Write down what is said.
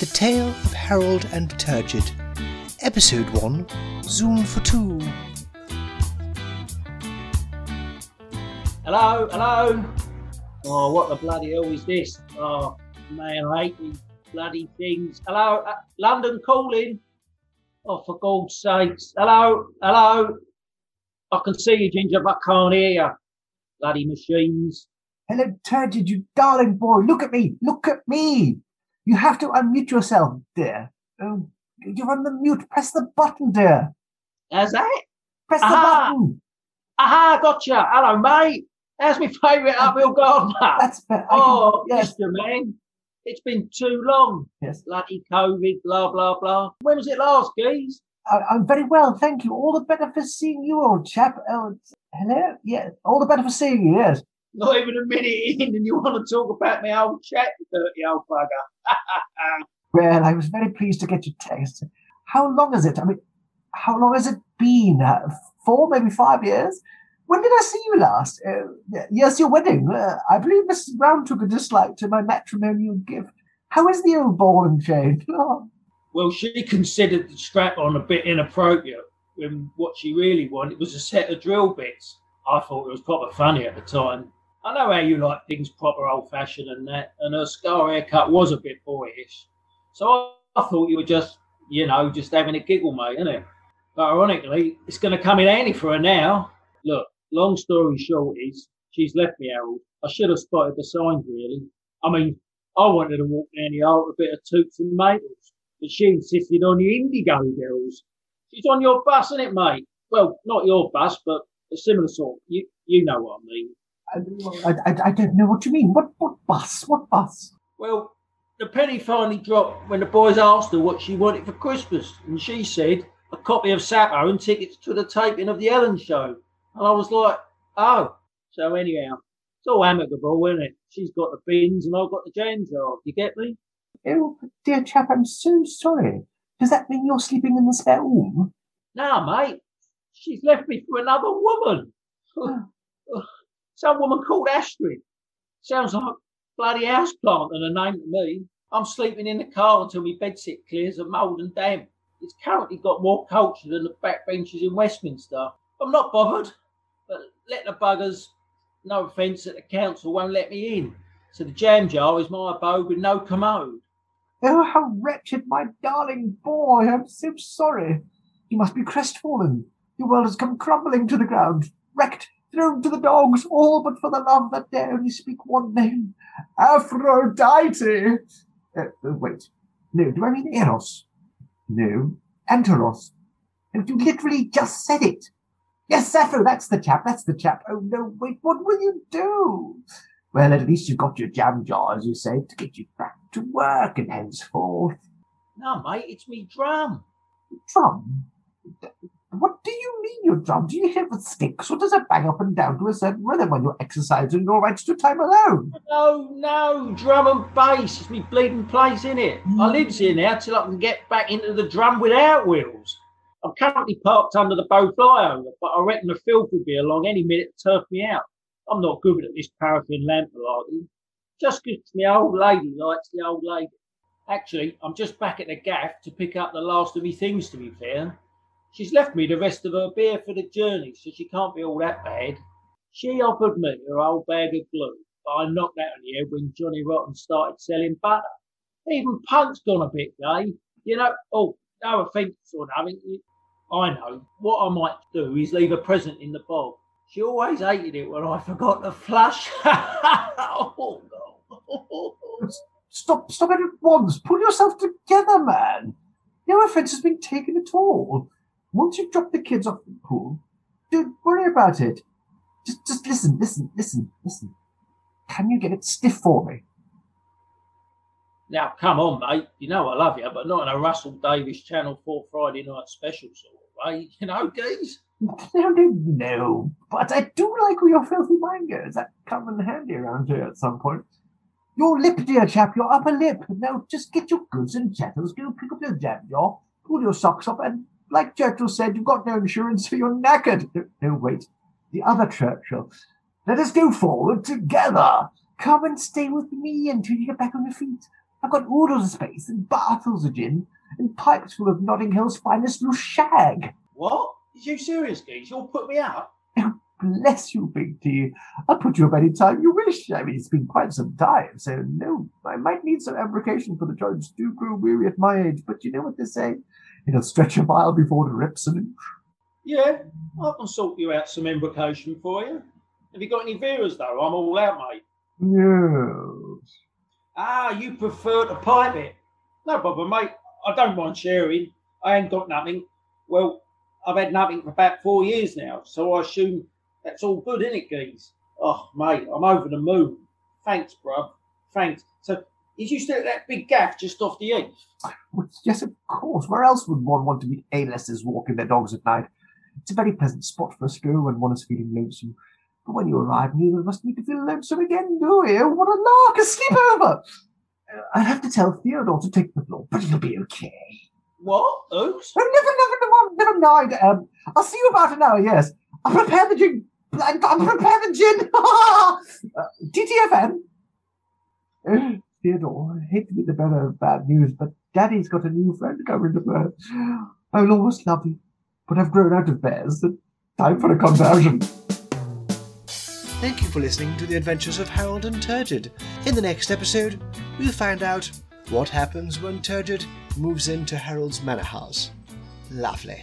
The Tale of Harold and Turgid, Episode 1 Zoom for Two. Hello, hello. Oh, what the bloody hell is this? Oh, man, I hate these bloody things. Hello, uh, London calling. Oh, for God's sakes. Hello, hello. I can see you, Ginger, but I can't hear you. Bloody machines. Hello, Turgid, you darling boy. Look at me. Look at me. You have to unmute yourself, dear. Oh, you're on the mute. Press the button, dear. How's that? Press the Aha. button. Aha, gotcha. Hello, mate. That's my favourite uphill gardener? That's better. I can- Oh, yes, Mr. Man. It's been too long. yes. Bloody COVID, blah, blah, blah. When was it last, geez? I, I'm very well, thank you. All the better for seeing you, old chap. Oh, hello? Yeah, all the better for seeing you, yes. Not even a minute in, and you want to talk about my old chat, you dirty old bugger. Well, I was very pleased to get your text. How long is it? I mean, how long has it been? Uh, four, maybe five years? When did I see you last? Uh, yes, your wedding. Uh, I believe Mrs. Brown took a dislike to my matrimonial gift. How is the old ball and chain? Oh, well, she considered the strap on a bit inappropriate when what she really wanted was a set of drill bits. I thought it was proper funny at the time. I know how you like things proper old fashioned and that, and her scar haircut was a bit boyish. So I, I thought you were just, you know, just having a giggle, mate, innit? But ironically, it's going to come in handy for her now. Look, long story short is she's left me, Harold. I should have spotted the signs, really. I mean, I wanted to walk down the aisle with a bit of toots and Maytals, but she insisted on the Indigo girls. She's on your bus, isn't it, mate? Well, not your bus, but a similar sort. You you know what I mean. I, I, I don't know what you mean. What what bus? What bus? Well, the penny finally dropped when the boys asked her what she wanted for Christmas, and she said a copy of Sappho and tickets to the taping of the Ellen show. And I was like, oh. So anyhow, it's all amicable, isn't it? She's got the bins and I've got the jam jar. You get me? Oh, dear chap, I'm so sorry. Does that mean you're sleeping in the spare room? Nah, mate. She's left me for another woman. Some woman called Astrid. Sounds like bloody houseplant and a name to me. I'm sleeping in the car until my bedsit clears of mould and damp. It's currently got more culture than the backbenches in Westminster. I'm not bothered, but let the buggers, no offence, that the council won't let me in. So the jam jar is my abode with no commode. Oh, how wretched, my darling boy. I'm so sorry. You must be crestfallen. Your world has come crumbling to the ground, wrecked, thrown to the dogs, all but for the love that dare only speak one name Aphrodite. Uh, uh, wait. No, do I mean Eros? No. Anteros. And you literally just said it. Yes, Sappho, that's the chap, that's the chap. Oh, no, wait, what will you do? Well, at least you've got your jam jar, as you say, to get you back to work and henceforth. No, mate, it's me drum. Drum? What do you mean, your drum? Do you hit with sticks, or does it bang up and down to a certain rhythm when you're exercising your extra time alone? No, no, drum and bass. It's me bleeding place, mm. in it. I lives here now till I can get back into the drum without wheels. I'm currently parked under the Bow flyover, but I reckon the filth will be along any minute to turf me out. I'm not good at this paraffin lamp malarkey. Just 'cause the old lady likes the old lady. Actually, I'm just back at the gaff to pick up the last of me things, to be fair. She's left me the rest of her beer for the journey, so she can't be all that bad. She offered me her old bag of glue, but I knocked that on the head when Johnny Rotten started selling butter. Even Punk's gone a bit gay. You know, oh, no offence or nothing. I know. What I might do is leave a present in the bog. She always hated it when I forgot to flush. oh, God. Stop, stop it at once. Pull yourself together, man. No offense has been taken at all. Once you drop the kids off the pool, don't worry about it. Just, just listen, listen, listen, listen. Can you get it stiff for me? Now, come on, mate. You know I love you, but not in a Russell Davies Channel 4 Friday night special sort of way. You know, geez? No, no, no. But I do like all your filthy mind goes. That come in handy around here at some point. Your lip, dear chap, your upper lip. Now just get your goods and chattels, go pick up your jam jar, pull your socks up, and like Churchill said, you've got no insurance, so you're knackered. No, wait. The other Churchill. Let us go forward together. Come and stay with me until you get back on your feet. I've got oodles of space and bathfuls of gin and pipes full of Notting Hill's finest loose shag. What? Is you serious, Geese? You'll put me up? Oh, bless you, Big T. I'll put you up any time you wish. I mean, it's been quite some time, so no, I might need some embrocation for the joints do grow weary at my age, but you know what they say? It'll stretch a mile before the rips an inch. Yeah, I can sort you out some embrocation for you. Have you got any Veras, though? I'm all out, mate. Yes. Ah, you prefer to pipe it. No bother, mate. I don't mind sharing. I ain't got nothing. Well, I've had nothing for about four years now, so I assume that's all good, isn't it, Geese? Oh, mate, I'm over the moon. Thanks, bruv. Thanks. So, you still at that big gaff just off the? Well, yes, of course. Where else would one want to meet A-listers walking their dogs at night? It's a very pleasant spot for a stroll when one is feeling lonesome. But when you arrive, neither of us need to feel lonesome again, do we? What a lark! A sleepover! Uh, I'll have to tell Theodore to take the floor, but he'll be okay. What? Oops. Oh, never, never, never, never mind. Um, I'll see you about an hour, yes. I'll prepare the gin. I'll prepare the gin. uh, TTFN. Theodore, I hate to be the bearer of bad news, but Daddy's got a new friend coming to play. I'll always love you, but I've grown out of bears. Time for a conversion. Thank you for listening to the adventures of Harold and Turgid. In the next episode, we'll find out what happens when Turgid moves into Harold's manor house. Lovely.